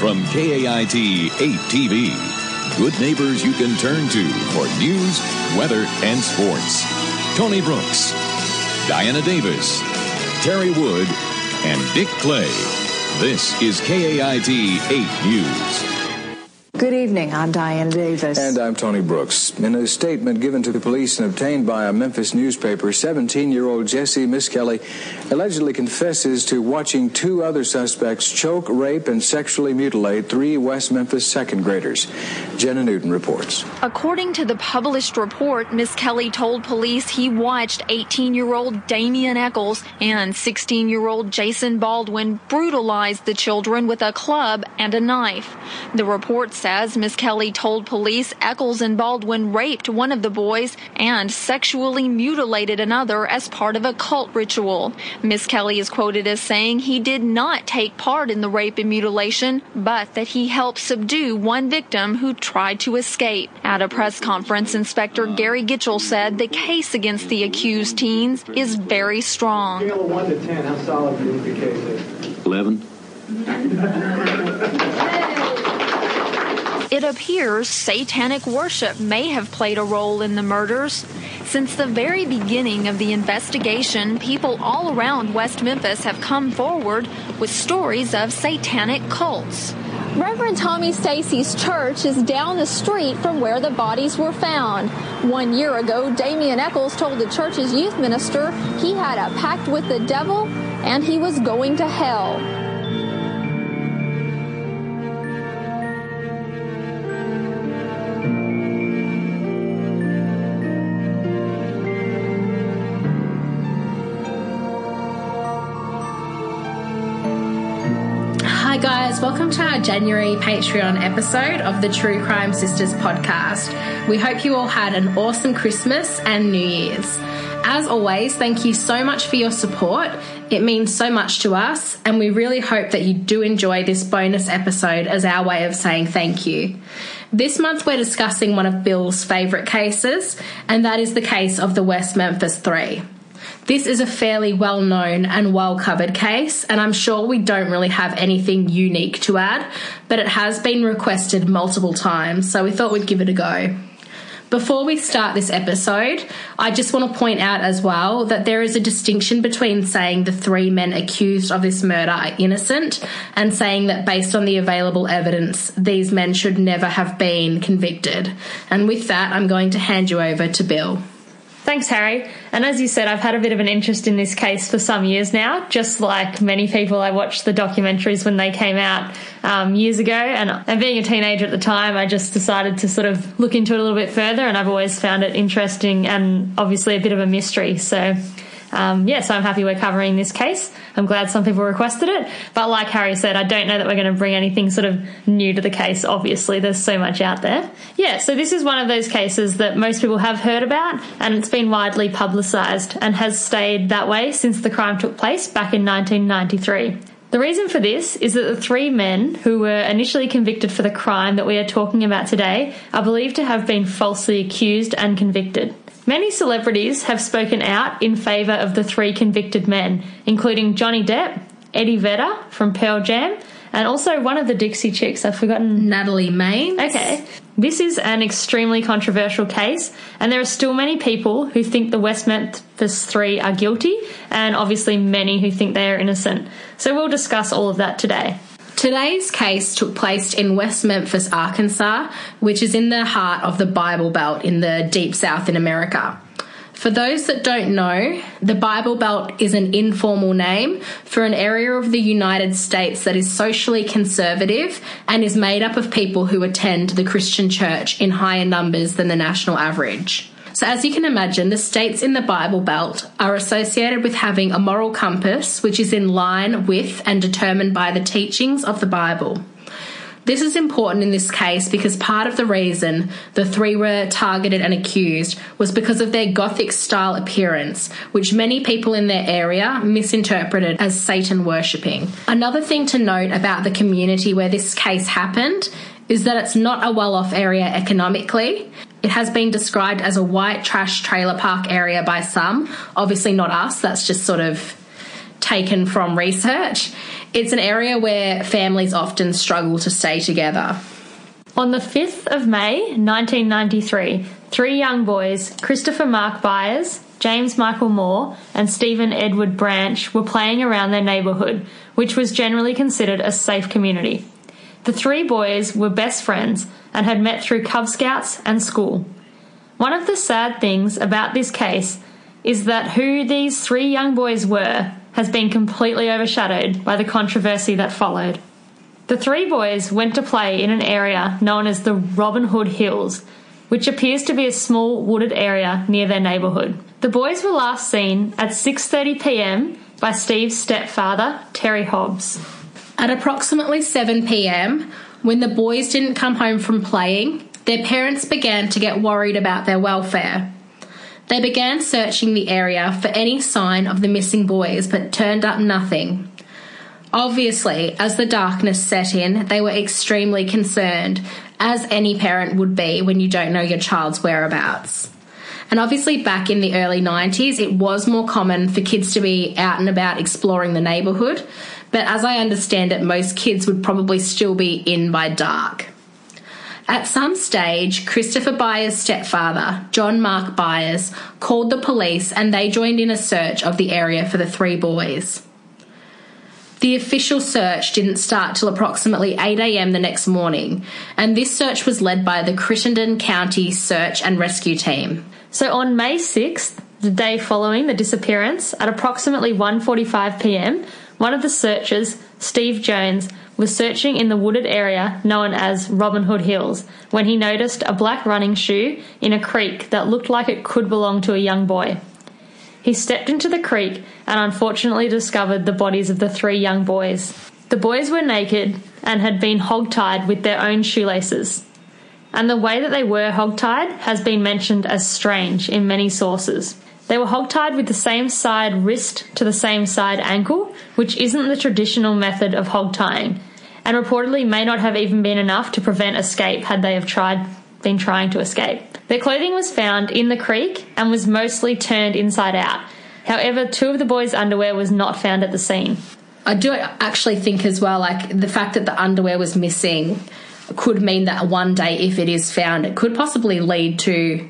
from KAIT 8 TV. Good neighbors you can turn to for news, weather, and sports. Tony Brooks, Diana Davis, Terry Wood, and Dick Clay. This is KAIT 8 News. Good evening. I'm Diane Davis. And I'm Tony Brooks. In a statement given to the police and obtained by a Memphis newspaper, 17 year old Jesse Misskelley allegedly confesses to watching two other suspects choke, rape, and sexually mutilate three West Memphis second graders. Jenna Newton reports. According to the published report, Misskelley told police he watched 18 year old Damien Echols and 16 year old Jason Baldwin brutalize the children with a club and a knife. The report said says Misskelley told police Echols and Baldwin raped one of the boys and sexually mutilated another as part of a cult ritual. Misskelley is quoted as saying he did not take part in the rape and mutilation, but that he helped subdue one victim who tried to escape. At a press conference, Inspector Gary Gitchell said the case against the accused teens is very strong. Scale of 1 to 10, how solid do you think the case is? 11. It appears satanic worship may have played a role in the murders. Since the very beginning of the investigation, people all around West Memphis have come forward with stories of satanic cults. Reverend Tommy Stacy's church is down the street from where the bodies were found. One year ago, Damien Echols told the church's youth minister he had a pact with the devil and he was going to hell. To our January Patreon episode of the True Crime Sisters podcast. We hope you all had an awesome Christmas and New Year's. As always, thank you so much for your support. It means so much to us, and we really hope that you do enjoy this bonus episode as our way of saying thank you. This month, we're discussing one of Bill's favourite cases, and that is the case of the West Memphis Three. This is a fairly well known and well covered case, and I'm sure we don't really have anything unique to add, but it has been requested multiple times, so we thought we'd give it a go. Before we start this episode, I just want to point out as well that there is a distinction between saying the three men accused of this murder are innocent and saying that based on the available evidence, these men should never have been convicted. And with that, I'm going to hand you over to Bill. Thanks, Harry. And as you said, I've had a bit of an interest in this case for some years now. Just like many people, I watched the documentaries when they came out um, years ago. And, and being a teenager at the time, I just decided to sort of look into it a little bit further. And I've always found it interesting and obviously a bit of a mystery. So um, yeah, so I'm happy we're covering this case. I'm glad some people requested it. But like Harry said, I don't know that we're going to bring anything sort of new to the case. Obviously, there's so much out there. Yeah, so this is one of those cases that most people have heard about and it's been widely publicised and has stayed that way since the crime took place back in 1993. The reason for this is that the three men who were initially convicted for the crime that we are talking about today are believed to have been falsely accused and convicted. Many celebrities have spoken out in favour of the three convicted men, including Johnny Depp, Eddie Vedder from Pearl Jam, and also one of the Dixie chicks. I've forgotten. Natalie Maines. Okay. This is an extremely controversial case, and there are still many people who think the West Memphis Three are guilty, and obviously many who think they are innocent. So we'll discuss all of that today. Today's case took place in West Memphis, Arkansas, which is in the heart of the Bible Belt in the deep south in America. For those that don't know, the Bible Belt is an informal name for an area of the United States that is socially conservative and is made up of people who attend the Christian church in higher numbers than the national average. So, as you can imagine, the states in the Bible Belt are associated with having a moral compass which is in line with and determined by the teachings of the Bible. This is important in this case because part of the reason the three were targeted and accused was because of their Gothic style appearance, which many people in their area misinterpreted as Satan worshipping. Another thing to note about the community where this case happened is that it's not a well off area economically. It has been described as a white trash trailer park area by some, obviously not us, that's just sort of taken from research. It's an area where families often struggle to stay together. On the 5th of May 1993, three young boys, Christopher Mark Byers, James Michael Moore, and Stephen Edward Branch, were playing around their neighbourhood, which was generally considered a safe community. The three boys were best friends and had met through Cub Scouts and school. One of the sad things about this case is that who these three young boys were has been completely overshadowed by the controversy that followed. The three boys went to play in an area known as the Robin Hood Hills, which appears to be a small wooded area near their neighbourhood. The boys were last seen at 6:30 p.m. by Steve's stepfather, Terry Hobbs. At approximately 7 pm, when the boys didn't come home from playing, their parents began to get worried about their welfare. They began searching the area for any sign of the missing boys, but turned up nothing. Obviously, as the darkness set in, they were extremely concerned, as any parent would be when you don't know your child's whereabouts. And obviously, back in the early 90s, it was more common for kids to be out and about exploring the neighbourhood. But as I understand it, most kids would probably still be in by dark. At some stage, Christopher Byers' stepfather, John Mark Byers, called the police and they joined in a search of the area for the three boys. The official search didn't start till approximately 8am the next morning, and this search was led by the Crittenden County Search and Rescue Team. So on May 6th, the day following the disappearance, at approximately 1:45 p.m., one of the searchers, Steve Jones, was searching in the wooded area known as Robin Hood Hills when he noticed a black running shoe in a creek that looked like it could belong to a young boy. He stepped into the creek and unfortunately discovered the bodies of the three young boys. The boys were naked and had been hogtied with their own shoelaces. And the way that they were hogtied has been mentioned as strange in many sources. They were hogtied with the same side wrist to the same side ankle, which isn't the traditional method of hog tying, and reportedly may not have even been enough to prevent escape had they have tried been trying to escape. Their clothing was found in the creek and was mostly turned inside out. However, two of the boys' underwear was not found at the scene. I do actually think as well, like the fact that the underwear was missing could mean that one day, if it is found, it could possibly lead to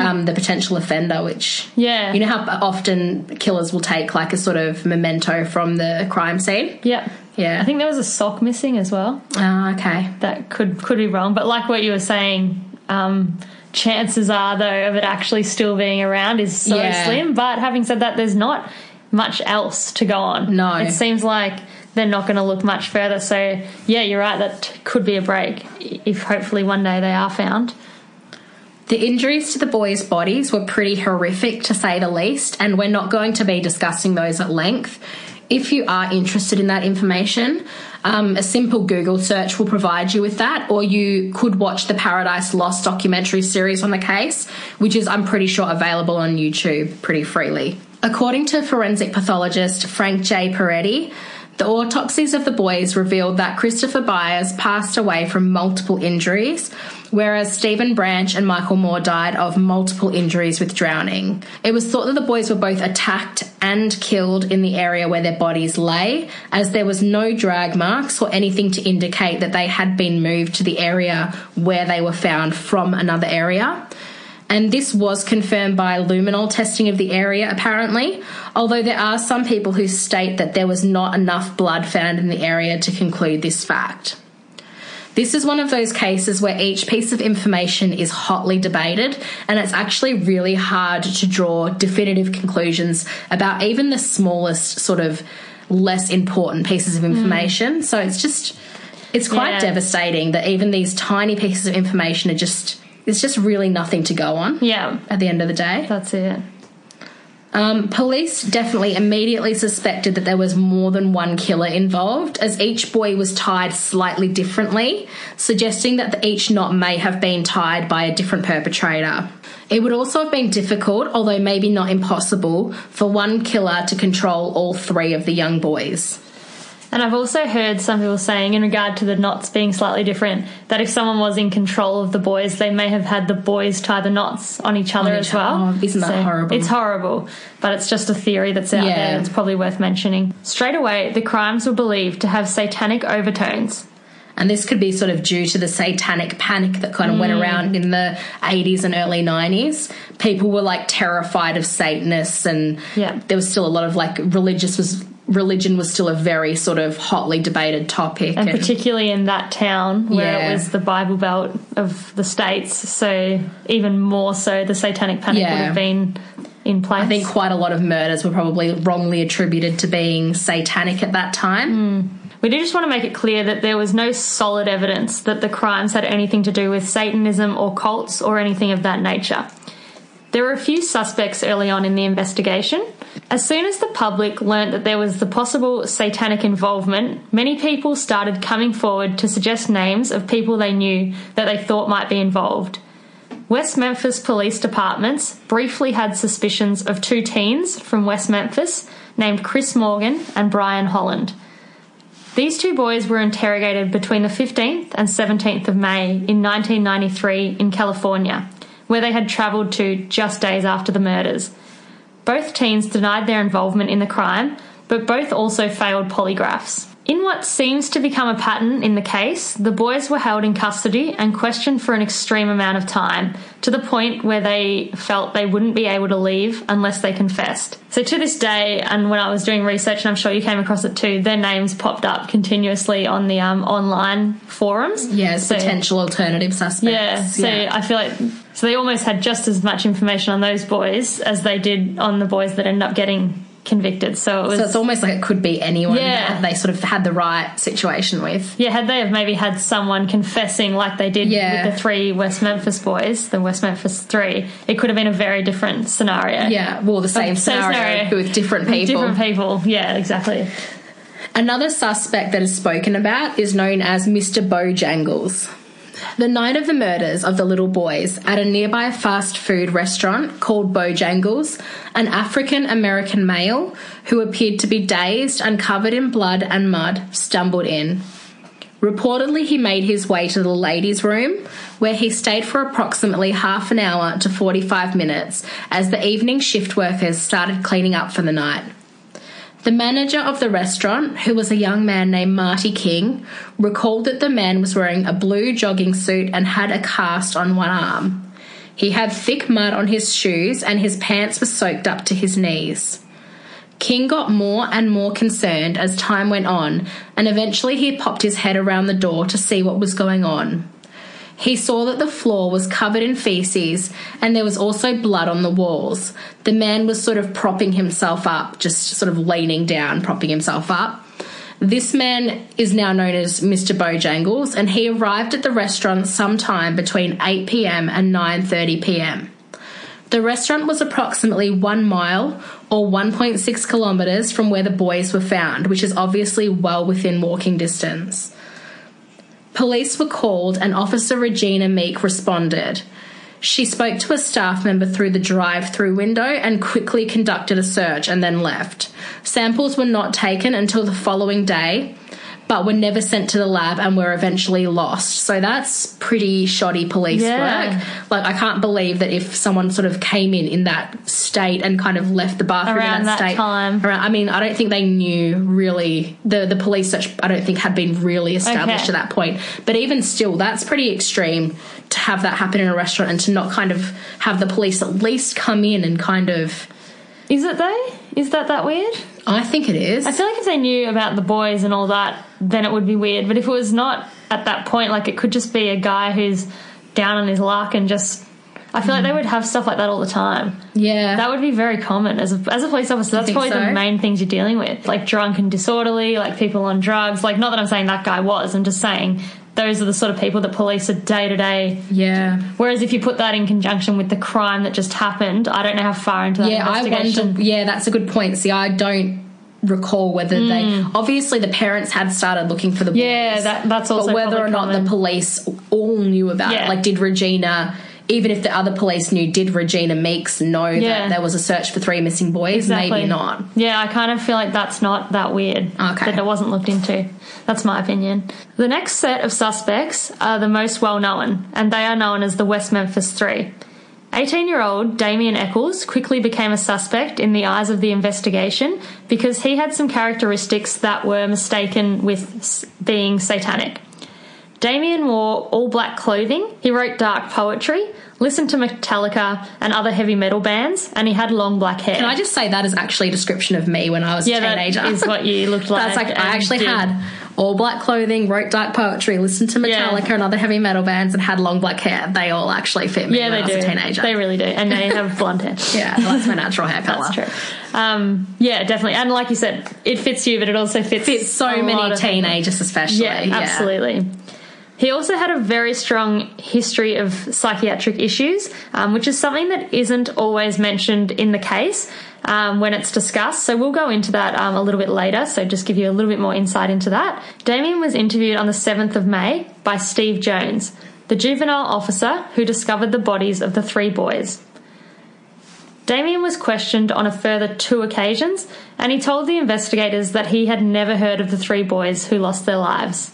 um, the potential offender, which Yeah. you know how often killers will take like a sort of memento from the crime scene. Yeah, Yeah. I think there was a sock missing as well. Oh, okay. That could could be wrong, but like what you were saying, um, chances are though of it actually still being around is so Yeah. slim. But having said that, there's not much else to go on. No. it seems like they're not going to look much further. So yeah, you're right. That could be a break if hopefully one day they are found. The injuries to the boys' bodies were pretty horrific to say the least, and we're not going to be discussing those at length. If you are interested in that information, um, a simple Google search will provide you with that, or you could watch the Paradise Lost documentary series on the case, which is, I'm pretty sure, available on YouTube pretty freely. According to forensic pathologist Frank J. Peretti, the autopsies of the boys revealed that Christopher Byers passed away from multiple injuries, whereas Stephen Branch and Michael Moore died of multiple injuries with drowning. It was thought that the boys were both attacked and killed in the area where their bodies lay, as there was no drag marks or anything to indicate that they had been moved to the area where they were found from another area and this was confirmed by luminol testing of the area apparently although there are some people who state that there was not enough blood found in the area to conclude this fact this is one of those cases where each piece of information is hotly debated, and it's actually really hard to draw definitive conclusions about even the smallest, sort of less important pieces of hmm. information. So it's just, it's quite Yeah. devastating that even these tiny pieces of information are just, it's just really nothing to go on Yeah, at the end of the day. that's it. Um, police definitely immediately suspected that there was more than one killer involved, as each boy was tied slightly differently, suggesting that each knot may have been tied by a different perpetrator. It would also have been difficult, although maybe not impossible, for one killer to control all three of the young boys. And I've also heard some people saying, in regard to the knots being slightly different, that if someone was in control of the boys, they may have had the boys tie the knots on each other On as well. oh, isn't that horrible? It's horrible, but it's just a theory that's out Yeah. there. It's probably worth mentioning. Straight away, the crimes were believed to have satanic overtones. And this could be sort of due to the satanic panic that kind of went Mm. around in the 80s and early 90s. People were like terrified of Satanists, and Yeah. there was still a lot of like religious was religion was still a very sort of hotly debated topic. and particularly in that town where Yeah. it was the Bible Belt of the states. So even more so, the Satanic Panic Yeah. would have been in place. I think quite a lot of murders were probably wrongly attributed to being satanic at that time. Hmm. we do just want to make it clear that there was no solid evidence that the crimes had anything to do with Satanism or cults or anything of that nature. There were a few suspects early on in the investigation. As soon as the public learnt that there was the possible satanic involvement, many people started coming forward to suggest names of people they knew that they thought might be involved. West Memphis police departments briefly had suspicions of two teens from West Memphis named Chris Morgan and Brian Holland. These two boys were interrogated between the 15th and 17th of May in 1993 in California, where they had travelled to just days after the murders. Both teens denied their involvement in the crime, but both also failed polygraphs. In what seems to become a pattern in the case, the boys were held in custody and questioned for an extreme amount of time, to the point where they felt they wouldn't be able to leave unless they confessed. So to this day, and when I was doing research, and I'm sure you came across it too, their names popped up continuously on the um, online forums. Yeah, So- potential alternative suspects. yeah, so I feel like so they almost had just as much information on those boys as they did on the boys that ended up getting convicted. So it was so it's almost like it could be anyone Yeah. that they sort of had the right situation with. yeah, had they have maybe had someone confessing like they did Yeah. with the three West Memphis boys, the West Memphis three, it could have been a very different scenario. Yeah, well, the same, scenario, scenario. with different people. Different people. Yeah, exactly. Another suspect that is spoken about is known as Mr. Bojangles. The night of the murders of the little boys at a nearby fast food restaurant called Bojangles, an African American male who appeared to be dazed and covered in blood and mud stumbled in. Reportedly, he made his way to the ladies' room, where he stayed for approximately half an hour to 45 minutes as the evening shift workers started cleaning up for the night. The manager of the restaurant, who was a young man named Marty King, recalled that the man was wearing a blue jogging suit and had a cast on one arm. He had thick mud on his shoes and his pants were soaked up to his knees. King got more and more concerned as time went on, and eventually he popped his head around the door to see what was going on. He saw that the floor was covered in feces and there was also blood on the walls. The man was sort of propping himself up, just sort of leaning down, propping himself up. This man is now known as Mr. Bojangles and he arrived at the restaurant sometime between 8 pm and 9:30 pm. The restaurant was approximately 1 mile or 1.6 kilometers from where the boys were found, which is obviously well within walking distance. Police were called and Officer Regina Meek responded. She spoke to a staff member through the drive through window and quickly conducted a search and then left. Samples were not taken until the following day, but were never sent to the lab and were eventually lost. So that's pretty shoddy police Yeah. work. Like, I can't believe that if someone sort of came in in that state and kind of left the bathroom Around in that, that state. time. Around, I mean, I don't think they knew really, the, the police search, I don't think had been really established Okay. at that point. But even still, that's pretty extreme to have that happen in a restaurant and to not kind of have the police at least come in and kind of. Is it though? Is that that weird? I think it is. I feel like if they knew about the boys and all that, then it would be weird. But if it was not at that point, like it could just be a guy who's down on his luck and just. I feel like they would have stuff like that all the time. yeah. That would be very common as a, as a police officer. That's probably the main things you're dealing with, like drunk and disorderly, like people on drugs. Like not that I'm saying that guy was. I'm just saying those are the sort of people that police are day to day. yeah. Whereas if you put that in conjunction with the crime that just happened, I don't know how far into that Yeah, I wonder. Yeah, that's a good point. See, I don't recall whether they. Obviously, the parents had started looking for the boys. Hmm. Yeah, that- that's also But whether or not common. the police all knew about Yeah. it, like, did Regina even if the other police knew, did Regina Meeks know Yeah. that there was a search for three missing boys? Maybe not. Yeah, I kind of feel like that's not that weird. Okay. That it wasn't looked into. That's my opinion. The next set of suspects are the most well known, and they are known as the West Memphis Three. 18 year old Damien Echols quickly became a suspect in the eyes of the investigation because he had some characteristics that were mistaken with being satanic. Damien wore all black clothing, he wrote dark poetry, listened to Metallica and other heavy metal bands, and he had long black hair. Can I just say that is actually a description of me when I was Yeah, a teenager? is what you looked like That's like I actually did. had all black clothing, wrote dark poetry, listened to Yeah. Metallica and other heavy metal bands, and had long black hair. They all actually fit me Yeah, when they I was do. a teenager. They really do, and they have blonde hair. yeah, well, that's my natural hair color. That's true. Um, yeah, definitely. And like you said, it fits you, but it also fits Fits so many teenagers, especially. Yeah, absolutely. He also had a very strong history of psychiatric issues, um, which is something that isn't always mentioned in the case um, when it's discussed. So we'll go into that um, a little bit later. So just give you a little bit more insight into that. Damien was interviewed on the 7th of May by Steve Jones, the juvenile officer who discovered the bodies of the three boys. Damien was questioned on a further two occasions, and he told the investigators that he had never heard of the three boys who lost their lives.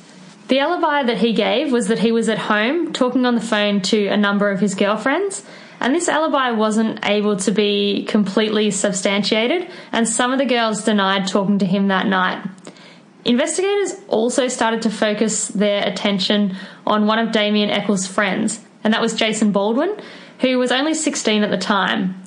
The alibi that he gave was that he was at home talking on the phone to a number of his girlfriends, and this alibi wasn't able to be completely substantiated, and some of the girls denied talking to him that night. Investigators also started to focus their attention on one of Damien Echols' friends, and that was Jason Baldwin, who was only 16 at the time.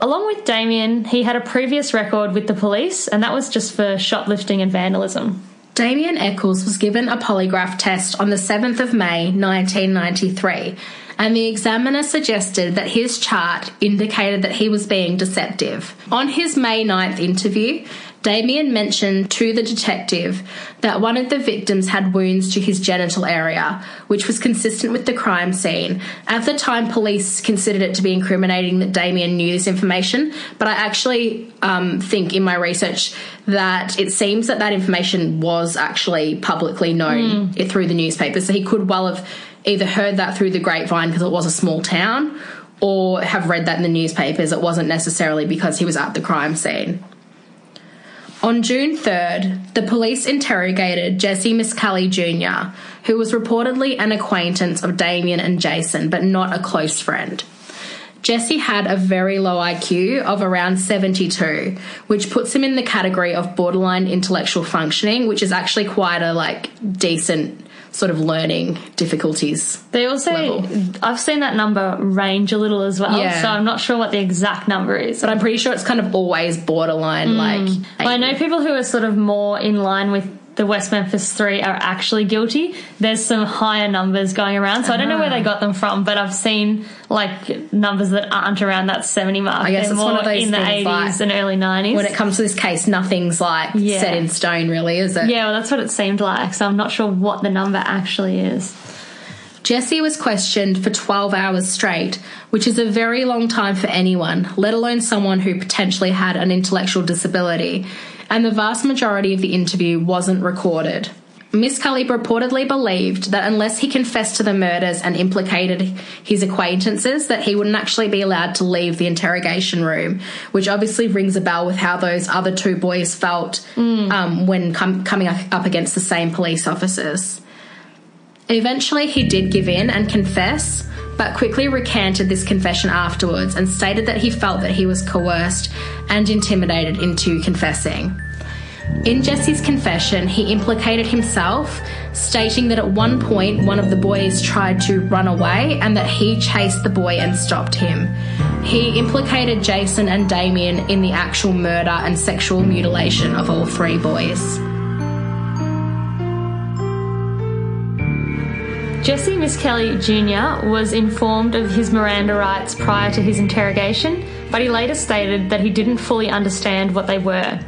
Along with Damien, he had a previous record with the police, and that was just for shoplifting and vandalism. Damien Echols was given a polygraph test on the 7th of May 1993, and the examiner suggested that his chart indicated that he was being deceptive. On his May 9th interview, Damien mentioned to the detective that one of the victims had wounds to his genital area, which was consistent with the crime scene. At the time, police considered it to be incriminating that Damien knew this information, but I actually um, think in my research that it seems that that information was actually publicly known it through the newspaper. So he could well have either heard that through the grapevine because it was a small town, or have read that in the newspapers. It wasn't necessarily because he was at the crime scene. On June 3rd, the police interrogated Jesse Misskelley Jr., who was reportedly an acquaintance of Damien and Jason, but not a close friend. Jesse had a very low IQ of around 72, which puts him in the category of borderline intellectual functioning, which is actually quite a like decent sort of learning difficulties. They also, Level. I've seen that number range a little as well, Yeah. so I'm not sure what the exact number is. But I'm pretty sure it's kind of always borderline mm. like Well, I know people who are sort of more in line with the West Memphis Three are actually guilty. There's some higher numbers going around, so I don't know where they got them from, but I've seen like numbers that aren't around that 70 mark. I guess They're it's one more of those in the things 80s like- and early 90s. when it comes to this case, nothing's like Yeah. set in stone, really, is it? yeah, well, that's what it seemed like. So I'm not sure what the number actually is. Jesse was questioned for 12 hours straight, which is a very long time for anyone, let alone someone who potentially had an intellectual disability, and the vast majority of the interview wasn't recorded. Misskelley reportedly believed that unless he confessed to the murders and implicated his acquaintances, that he wouldn't actually be allowed to leave the interrogation room, which obviously rings a bell with how those other two boys felt um, when com- coming up against the same police officers. Eventually, he did give in and confess, but quickly recanted this confession afterwards and stated that he felt that he was coerced and intimidated into confessing. In Jesse's confession, he implicated himself, stating that at one point one of the boys tried to run away and that he chased the boy and stopped him. He implicated Jason and Damien in the actual murder and sexual mutilation of all three boys. Jesse Misskelley Jr. was informed of his Miranda rights prior to his interrogation, but he later stated that he didn't fully understand what they were.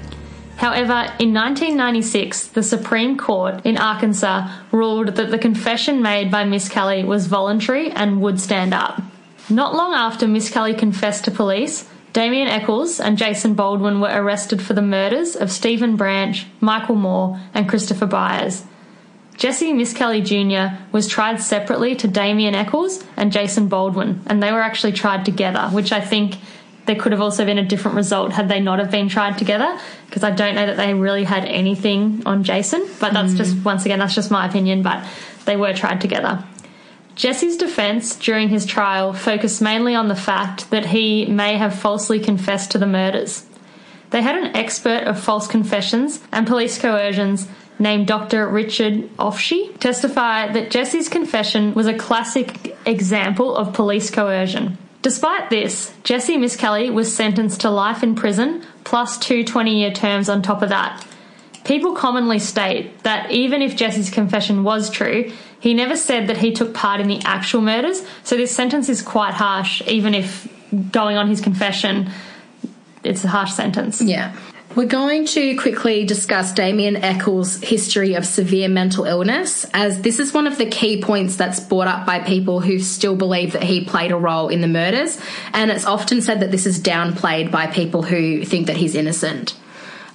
However, in 1996, the Supreme Court in Arkansas ruled that the confession made by Misskelley was voluntary and would stand up. Not long after Misskelley confessed to police, Damien Echols and Jason Baldwin were arrested for the murders of Stephen Branch, Michael Moore, and Christopher Byers. Jesse Misskelley Jr. was tried separately to Damien Echols and Jason Baldwin, and they were actually tried together, which I think there could have also been a different result had they not have been tried together, because I don't know that they really had anything on Jason, but that's just, mm. once again, that's just my opinion, but they were tried together. Jesse's defense during his trial focused mainly on the fact that he may have falsely confessed to the murders. They had an expert of false confessions and police coercions named Dr. Richard Ofshe testify that Jesse's confession was a classic example of police coercion. Despite this, Jesse Misskelley was sentenced to life in prison plus two 20 year terms on top of that. People commonly state that even if Jesse's confession was true, he never said that he took part in the actual murders, so this sentence is quite harsh, even if going on his confession, it's a harsh sentence. Yeah. We're going to quickly discuss Damien Echols' history of severe mental illness, as this is one of the key points that's brought up by people who still believe that he played a role in the murders, and it's often said that this is downplayed by people who think that he's innocent.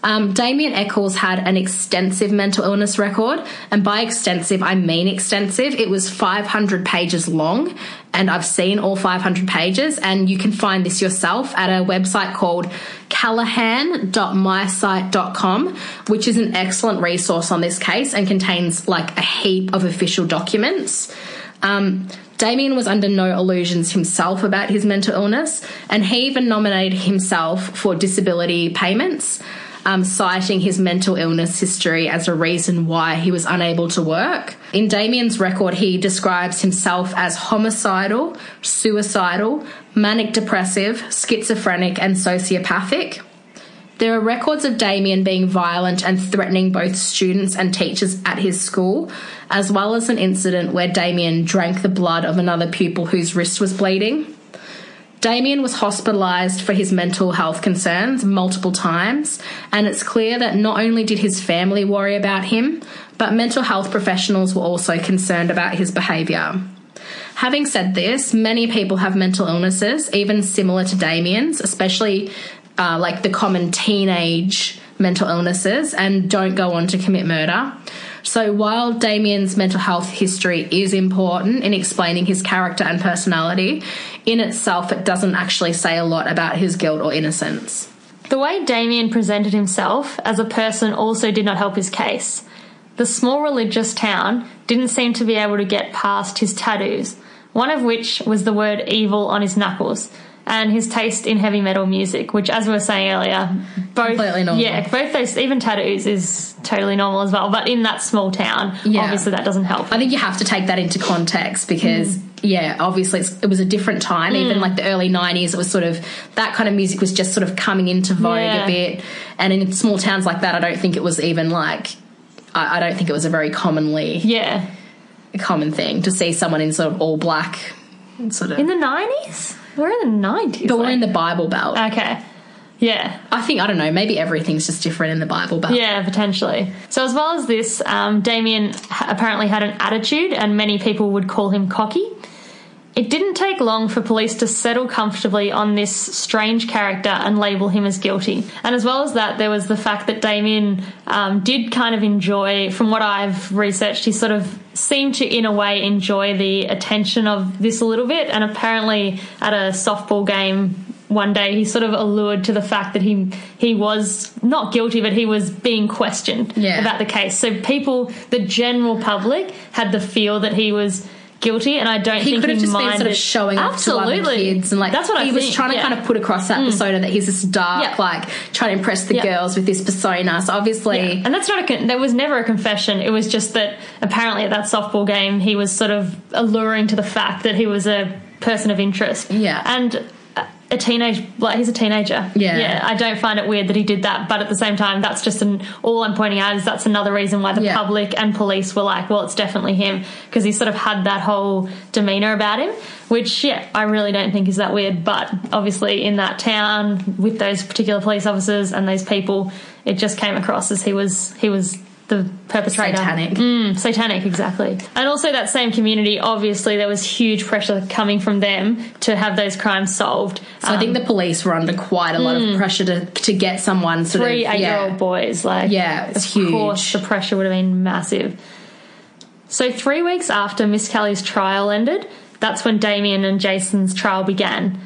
Um, Damien Echols had an extensive mental illness record, and by extensive, I mean extensive. It was 500 pages long, and I've seen all 500 pages, and you can find this yourself at a website called callahan.mysite.com, which is an excellent resource on this case and contains like a heap of official documents. Um, Damien was under no illusions himself about his mental illness, and he even nominated himself for disability payments um, citing his mental illness history as a reason why he was unable to work. In Damien's record, he describes himself as homicidal, suicidal, manic depressive, schizophrenic, and sociopathic. There are records of Damien being violent and threatening both students and teachers at his school, as well as an incident where Damien drank the blood of another pupil whose wrist was bleeding. Damien was hospitalised for his mental health concerns multiple times, and it's clear that not only did his family worry about him, but mental health professionals were also concerned about his behaviour. Having said this, many people have mental illnesses, even similar to Damien's, especially uh, like the common teenage mental illnesses, and don't go on to commit murder. So while Damien's mental health history is important in explaining his character and personality, in itself it doesn't actually say a lot about his guilt or innocence. The way Damien presented himself as a person also did not help his case. The small religious town didn't seem to be able to get past his tattoos, one of which was the word evil on his knuckles, and his taste in heavy metal music, which, as we were saying earlier, both Completely normal. yeah, both those even tattoos is totally normal as well. But in that small town, Yeah. obviously that doesn't help. I think you have to take that into context because, mm. Yeah, obviously it's, it was a different time. Even mm. like the early 90s, it was sort of that kind of music was just sort of coming into vogue Yeah. a bit. And in small towns like that, I don't think it was even like, I, I don't think it was a very commonly yeah, common thing to see someone in sort of all black. Sort of. in the nineties, we're in the nineties. but we're in the Bible Belt. okay, yeah. I think, I don't know, maybe everything's just different in the Bible but. Yeah, potentially. So, as well as this, um, Damien apparently had an attitude, and many people would call him cocky. It didn't take long for police to settle comfortably on this strange character and label him as guilty. And as well as that, there was the fact that Damien um, did kind of enjoy, from what I've researched, he sort of seemed to, in a way, enjoy the attention of this a little bit. And apparently, at a softball game one day he sort of allured to the fact that he he was not guilty but he was being questioned Yeah. about the case so people the general public had the feel that he was guilty and i don't He think could have he just been minded sort of showing off to other kids and like that's what he I was think, trying to yeah. Mm. kind of put across that persona that he's this dark, Yeah. like trying to impress the Yeah. girls with this persona. So obviously. And that's not a con- there was never a confession. It was just that apparently at that softball game he was sort of alluring to the fact that he was a person of interest. Yeah. And a- teenage like he's a teenager. Yeah. Yeah. I don't find it weird that he did that, but at the same time that's just an all I'm pointing out is that's another reason why the Yeah. public and police were like, well, it's definitely him because he sort of had that whole demeanor about him, which yeah, I really don't think is that weird, but obviously in that town with those particular police officers and those people, it just came across as he was he was the perpetrator. satanic. Mm, satanic, exactly. And also that same community, obviously there was huge pressure coming from them to have those crimes solved. So I think the police were under quite a lot of pressure to to get someone sort three of eight year yeah. old boys, like Yeah, it's of huge. course the pressure would have been massive. So, three weeks after Misskelley's trial ended, that's when Damien and Jason's trial began.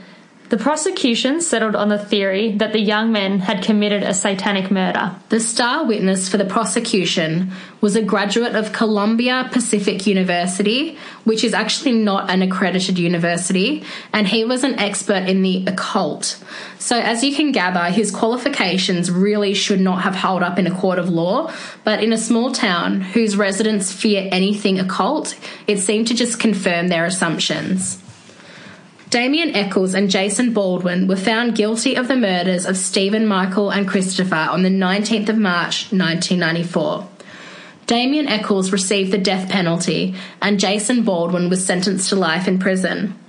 The prosecution settled on the theory that the young men had committed a satanic murder. The star witness for the prosecution was a graduate of Columbia Pacific University, which is actually not an accredited university, and he was an expert in the occult. So, as you can gather, his qualifications really should not have held up in a court of law, but in a small town whose residents fear anything occult, it seemed to just confirm their assumptions. Damien Echols and Jason Baldwin were found guilty of the murders of Stephen Michael and Christopher on the 19th of March 1994. Damien Echols received the death penalty and Jason Baldwin was sentenced to life in prison.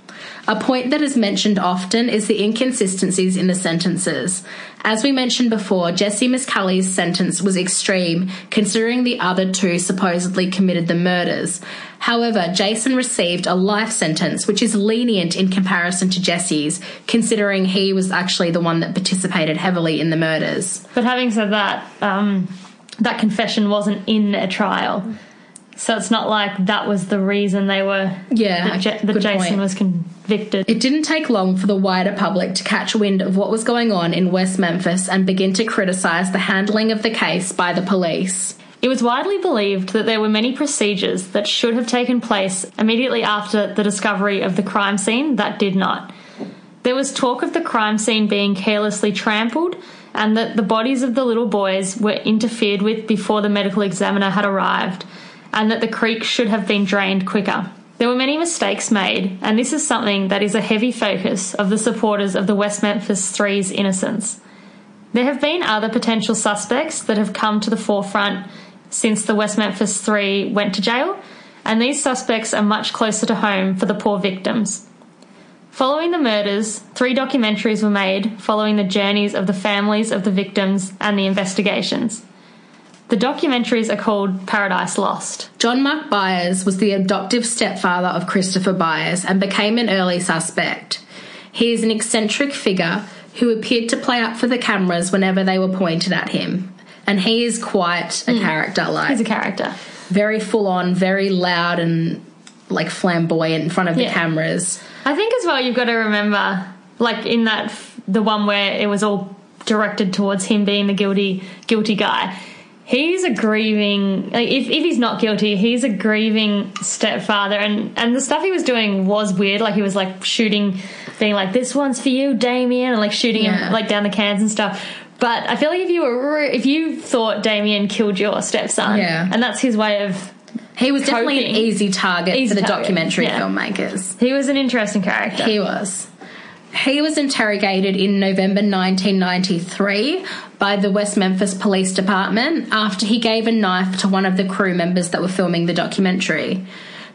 A point that is mentioned often is the inconsistencies in the sentences. As we mentioned before, Jesse Misskelley's sentence was extreme, considering the other two supposedly committed the murders. However, Jason received a life sentence, which is lenient in comparison to Jesse's, considering he was actually the one that participated heavily in the murders. But having said that, um, that confession wasn't in a trial. So it's not like that was the reason they were. Yeah, that, Ja- that Jason point. was convicted. It didn't take long for the wider public to catch wind of what was going on in West Memphis and begin to criticise the handling of the case by the police. It was widely believed that there were many procedures that should have taken place immediately after the discovery of the crime scene that did not. There was talk of the crime scene being carelessly trampled and that the bodies of the little boys were interfered with before the medical examiner had arrived, and that the creek should have been drained quicker. There were many mistakes made, and this is something that is a heavy focus of the supporters of the West Memphis Three's innocence. There have been other potential suspects that have come to the forefront since the West Memphis Three went to jail, and these suspects are much closer to home for the poor victims. Following the murders, three documentaries were made following the journeys of the families of the victims and the investigations. The documentaries are called Paradise Lost. John Mark Byers was the adoptive stepfather of Christopher Byers and became an early suspect. He is an eccentric figure who appeared to play up for the cameras whenever they were pointed at him. And he is quite a hmm. character, like He's a character. very full on, very loud and like flamboyant in front of the cameras. I think as well you've got to remember, like in that f- the one where it was all directed towards him being the guilty guilty guy. He's a grieving. Like if, if he's not guilty, he's a grieving stepfather, and and the stuff he was doing was weird. Like he was like shooting, being like, "This one's for you, Damien," and like shooting Yeah. him like down the cans and stuff. But I feel like if you were re- if you thought Damien killed your stepson, Yeah. and that's his way of He was definitely an easy target Easy for the target, documentary yeah. filmmakers. he was an interesting character. He was. He was interrogated in November 1993 by the West Memphis Police Department after he gave a knife to one of the crew members that were filming the documentary.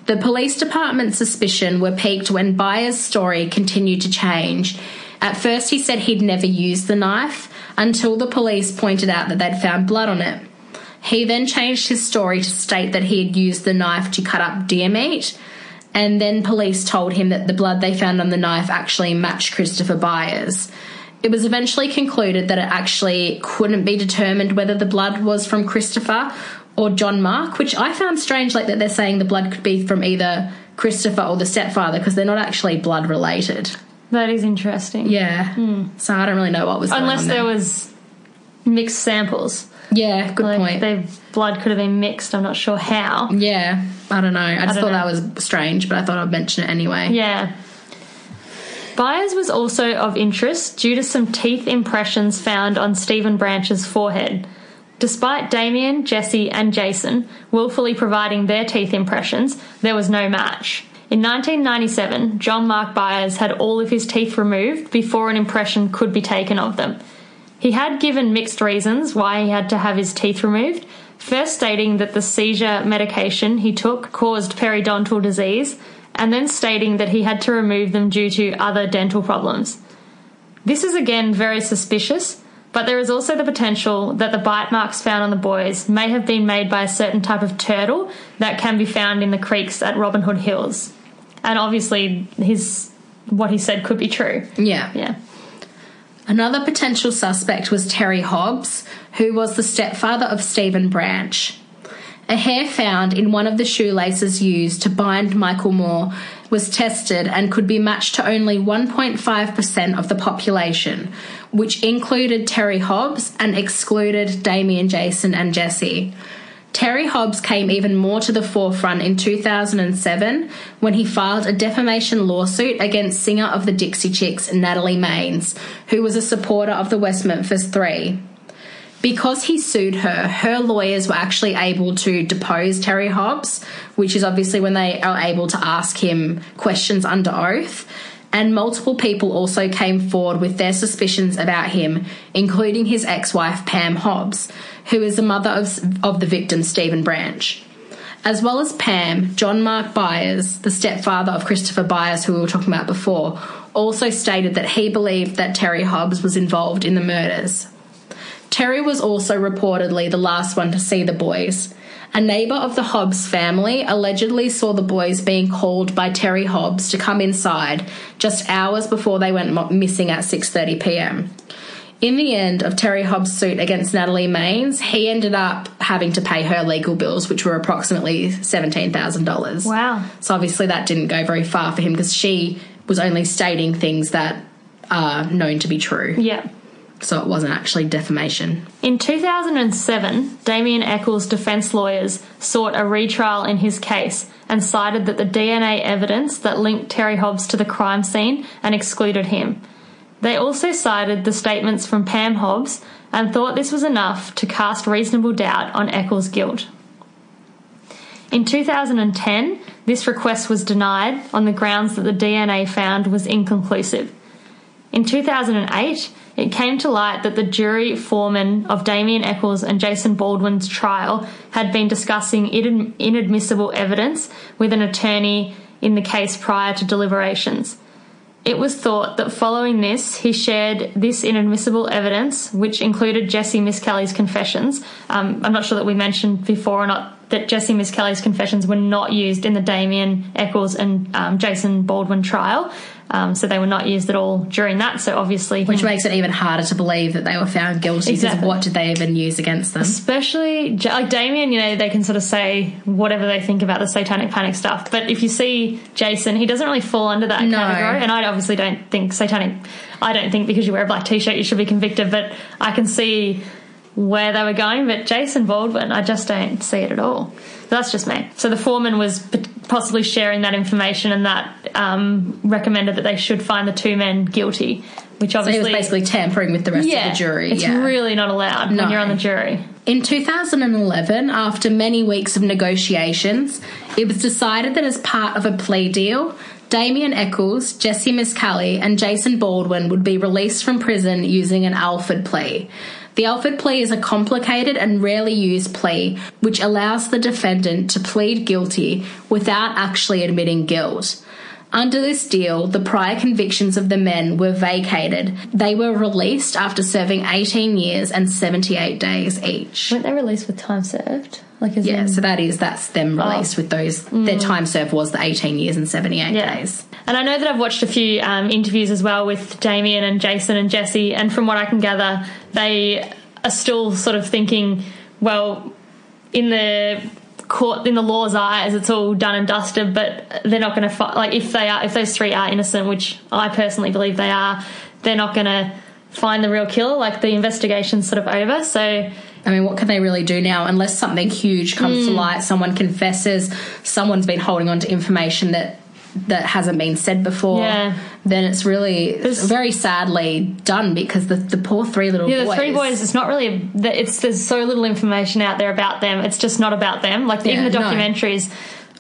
The police department's suspicion were peaked when Byers' story continued to change. At first, he said he'd never used the knife until the police pointed out that they'd found blood on it. He then changed his story to state that he had used the knife to cut up deer meat, and then police told him that the blood they found on the knife actually matched Christopher Byers. It was eventually concluded that it actually couldn't be determined whether the blood was from Christopher or John Mark, which I found strange, like that they're saying the blood could be from either Christopher or the stepfather because they're not actually blood related. That is interesting. Yeah. Hmm. So I don't really know what was going Unless on there was mixed samples. Yeah, good like point. Their blood could have been mixed. I'm not sure how. Yeah, I don't know. I just don't thought know. that was strange, but I thought I'd mention it anyway. Yeah. Byers was also of interest due to some teeth impressions found on Stephen Branch's forehead. Despite Damien, Jesse, and Jason willfully providing their teeth impressions, there was no match. In 1997, John Mark Byers had all of his teeth removed before an impression could be taken of them. He had given mixed reasons why he had to have his teeth removed, first stating that the seizure medication he took caused periodontal disease, and then stating that he had to remove them due to other dental problems. This is again very suspicious, but there is also the potential that the bite marks found on the boys may have been made by a certain type of turtle that can be found in the creeks at Robin Hood Hills. And obviously, his what he said could be true. Yeah. Yeah. Another potential suspect was Terry Hobbs, who was the stepfather of Stephen Branch. A hair found in one of the shoelaces used to bind Michael Moore was tested and could be matched to only 1.5% of the population, which included Terry Hobbs and excluded Damien, Jason, and Jesse. Terry Hobbs came even more to the forefront in 2007 when he filed a defamation lawsuit against singer of the Dixie Chicks, Natalie Maines, who was a supporter of the West Memphis Three. Because he sued her, her lawyers were actually able to depose Terry Hobbs, which is obviously when they are able to ask him questions under oath. And multiple people also came forward with their suspicions about him, including his ex wife, Pam Hobbs, who is the mother of, of the victim, Stephen Branch. As well as Pam, John Mark Byers, the stepfather of Christopher Byers, who we were talking about before, also stated that he believed that Terry Hobbs was involved in the murders. Terry was also reportedly the last one to see the boys. A neighbour of the Hobbs family allegedly saw the boys being called by Terry Hobbs to come inside just hours before they went missing at 6:30 p.m. In the end of Terry Hobbs' suit against Natalie Maines, he ended up having to pay her legal bills, which were approximately $17,000. Wow. So obviously that didn't go very far for him because she was only stating things that are known to be true. Yeah. So it wasn't actually defamation. In 2007, Damien Echols' defense lawyers sought a retrial in his case and cited that the DNA evidence that linked Terry Hobbs to the crime scene and excluded him. They also cited the statements from Pam Hobbs and thought this was enough to cast reasonable doubt on Echols' guilt. In 2010, this request was denied on the grounds that the DNA found was inconclusive. In 2008, it came to light that the jury foreman of Damien Echols and Jason Baldwin's trial had been discussing inadmissible evidence with an attorney in the case prior to deliberations. It was thought that following this, he shared this inadmissible evidence, which included Jesse Misskelley's confessions. Um, I'm not sure that we mentioned before or not that Jesse Misskelley's confessions were not used in the Damien Echols and um, Jason Baldwin trial. Um, so they were not used at all during that. So obviously, which makes it even harder to believe that they were found guilty. Exactly. Because what did they even use against them? Especially like Damien, you know, they can sort of say whatever they think about the Satanic Panic stuff. But if you see Jason, he doesn't really fall under that no. category. And I obviously don't think Satanic. I don't think because you wear a black t-shirt you should be convicted. But I can see where they were going. But Jason Baldwin, I just don't see it at all. That's just me. So the foreman was possibly sharing that information, and that um, recommended that they should find the two men guilty. Which obviously so he was basically tampering with the rest yeah, of the jury. It's yeah. really not allowed no. when you're on the jury. In 2011, after many weeks of negotiations, it was decided that as part of a plea deal, Damien Echols, Jesse Misskelley, and Jason Baldwin would be released from prison using an Alford plea. The Alford plea is a complicated and rarely used plea which allows the defendant to plead guilty without actually admitting guilt. Under this deal, the prior convictions of the men were vacated. They were released after serving 18 years and 78 days each. Weren't they released with time served? Like yeah, in... so that is that's them oh. released oh. with those. Mm. Their time served was the 18 years and 78 yeah. days. And I know that I've watched a few um, interviews as well with Damien and Jason and Jesse, and from what I can gather, they are still sort of thinking, well, in the court, in the law's eyes, it's all done and dusted. But they're not going to fight. Like if they are, if those three are innocent, which I personally believe they are, they're not going to find the real killer. Like the investigation's sort of over. So I mean, what can they really do now unless something huge comes mm. to light? Someone confesses, someone's been holding on to information that that hasn't been said before, yeah. then it's really it's very sadly done because the, the poor three little yeah, boys. the three boys. It's not really. It's there's so little information out there about them. It's just not about them. Like yeah, even the documentaries. No.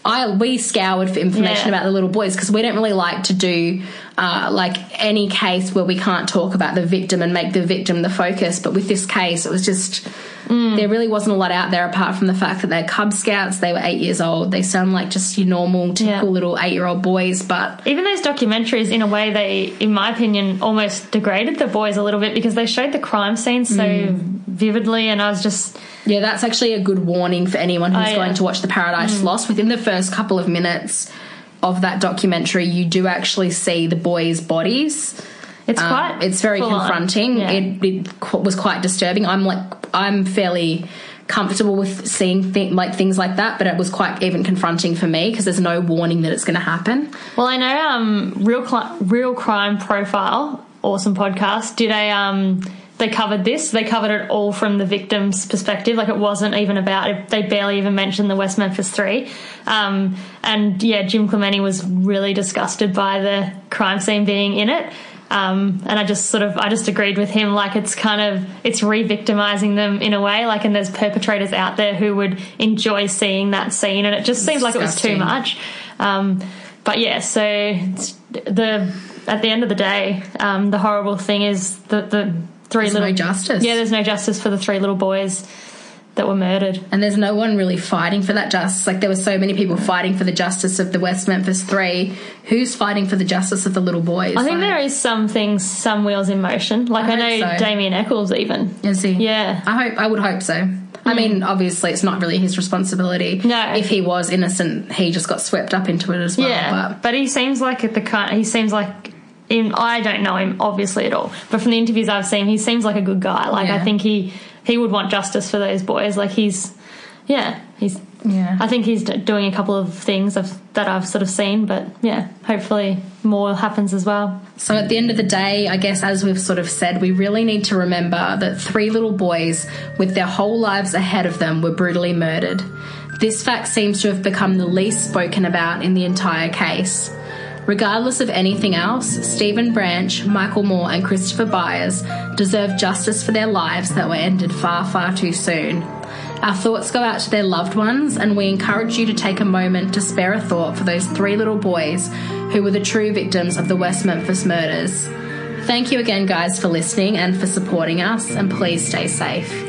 I we scoured for information yeah. about the little boys because we don't really like to do uh, like any case where we can't talk about the victim and make the victim the focus. But with this case, it was just Mm. There really wasn't a lot out there apart from the fact that they're Cub Scouts. They were eight years old. They sound like just your normal, typical yeah. little eight year old boys. But even those documentaries, in a way, they, in my opinion, almost degraded the boys a little bit because they showed the crime scene so mm. vividly. And I was just. Yeah, that's actually a good warning for anyone who's oh, yeah. going to watch The Paradise mm. Lost. Within the first couple of minutes of that documentary, you do actually see the boys' bodies. It's um, quite. it's very confronting. Yeah. It, it was quite disturbing. I'm like I'm fairly comfortable with seeing th- like things like that, but it was quite even confronting for me because there's no warning that it's going to happen. Well, I know um, Real Cli- Real Crime Profile, awesome podcast, did a um, they covered this. They covered it all from the victim's perspective. Like it wasn't even about it. They barely even mentioned the West Memphis Three. Um, and yeah, Jim Clemente was really disgusted by the crime scene being in it. Um, and I just sort of I just agreed with him. Like it's kind of it's re-victimizing them in a way. Like and there's perpetrators out there who would enjoy seeing that scene, and it just seems like it was too much. Um, but yeah, so it's the at the end of the day, um, the horrible thing is that the three There's little no justice. Yeah, there's no justice for the three little boys that were murdered. And there's no one really fighting for that justice. Like there were so many people fighting for the justice of the West Memphis Three. Who's fighting for the justice of the little boys? I think Like, there is some things, some wheels in motion. Like I, I know so. Damien Echols even. Is he? Yeah. I hope. I would hope so. I mean, mm. obviously, it's not really his responsibility. No. If he was innocent, he just got swept up into it as well. Yeah, But but, he seems like the kind. He seems like. In, I don't know him obviously at all, but from the interviews I've seen, he seems like a good guy. Like I think he he would want justice for those boys. Like he's, yeah, he's. Yeah. I think he's d- doing a couple of things of, that I've sort of seen, but yeah, hopefully more happens as well. So at the end of the day, I guess as we've sort of said, we really need to remember that three little boys with their whole lives ahead of them were brutally murdered. This fact seems to have become the least spoken about in the entire case. Regardless of anything else, Stephen Branch, Michael Moore, and Christopher Byers deserve justice for their lives that were ended far, far too soon. Our thoughts go out to their loved ones, and we encourage you to take a moment to spare a thought for those three little boys who were the true victims of the West Memphis murders. Thank you again, guys, for listening and for supporting us, and please stay safe.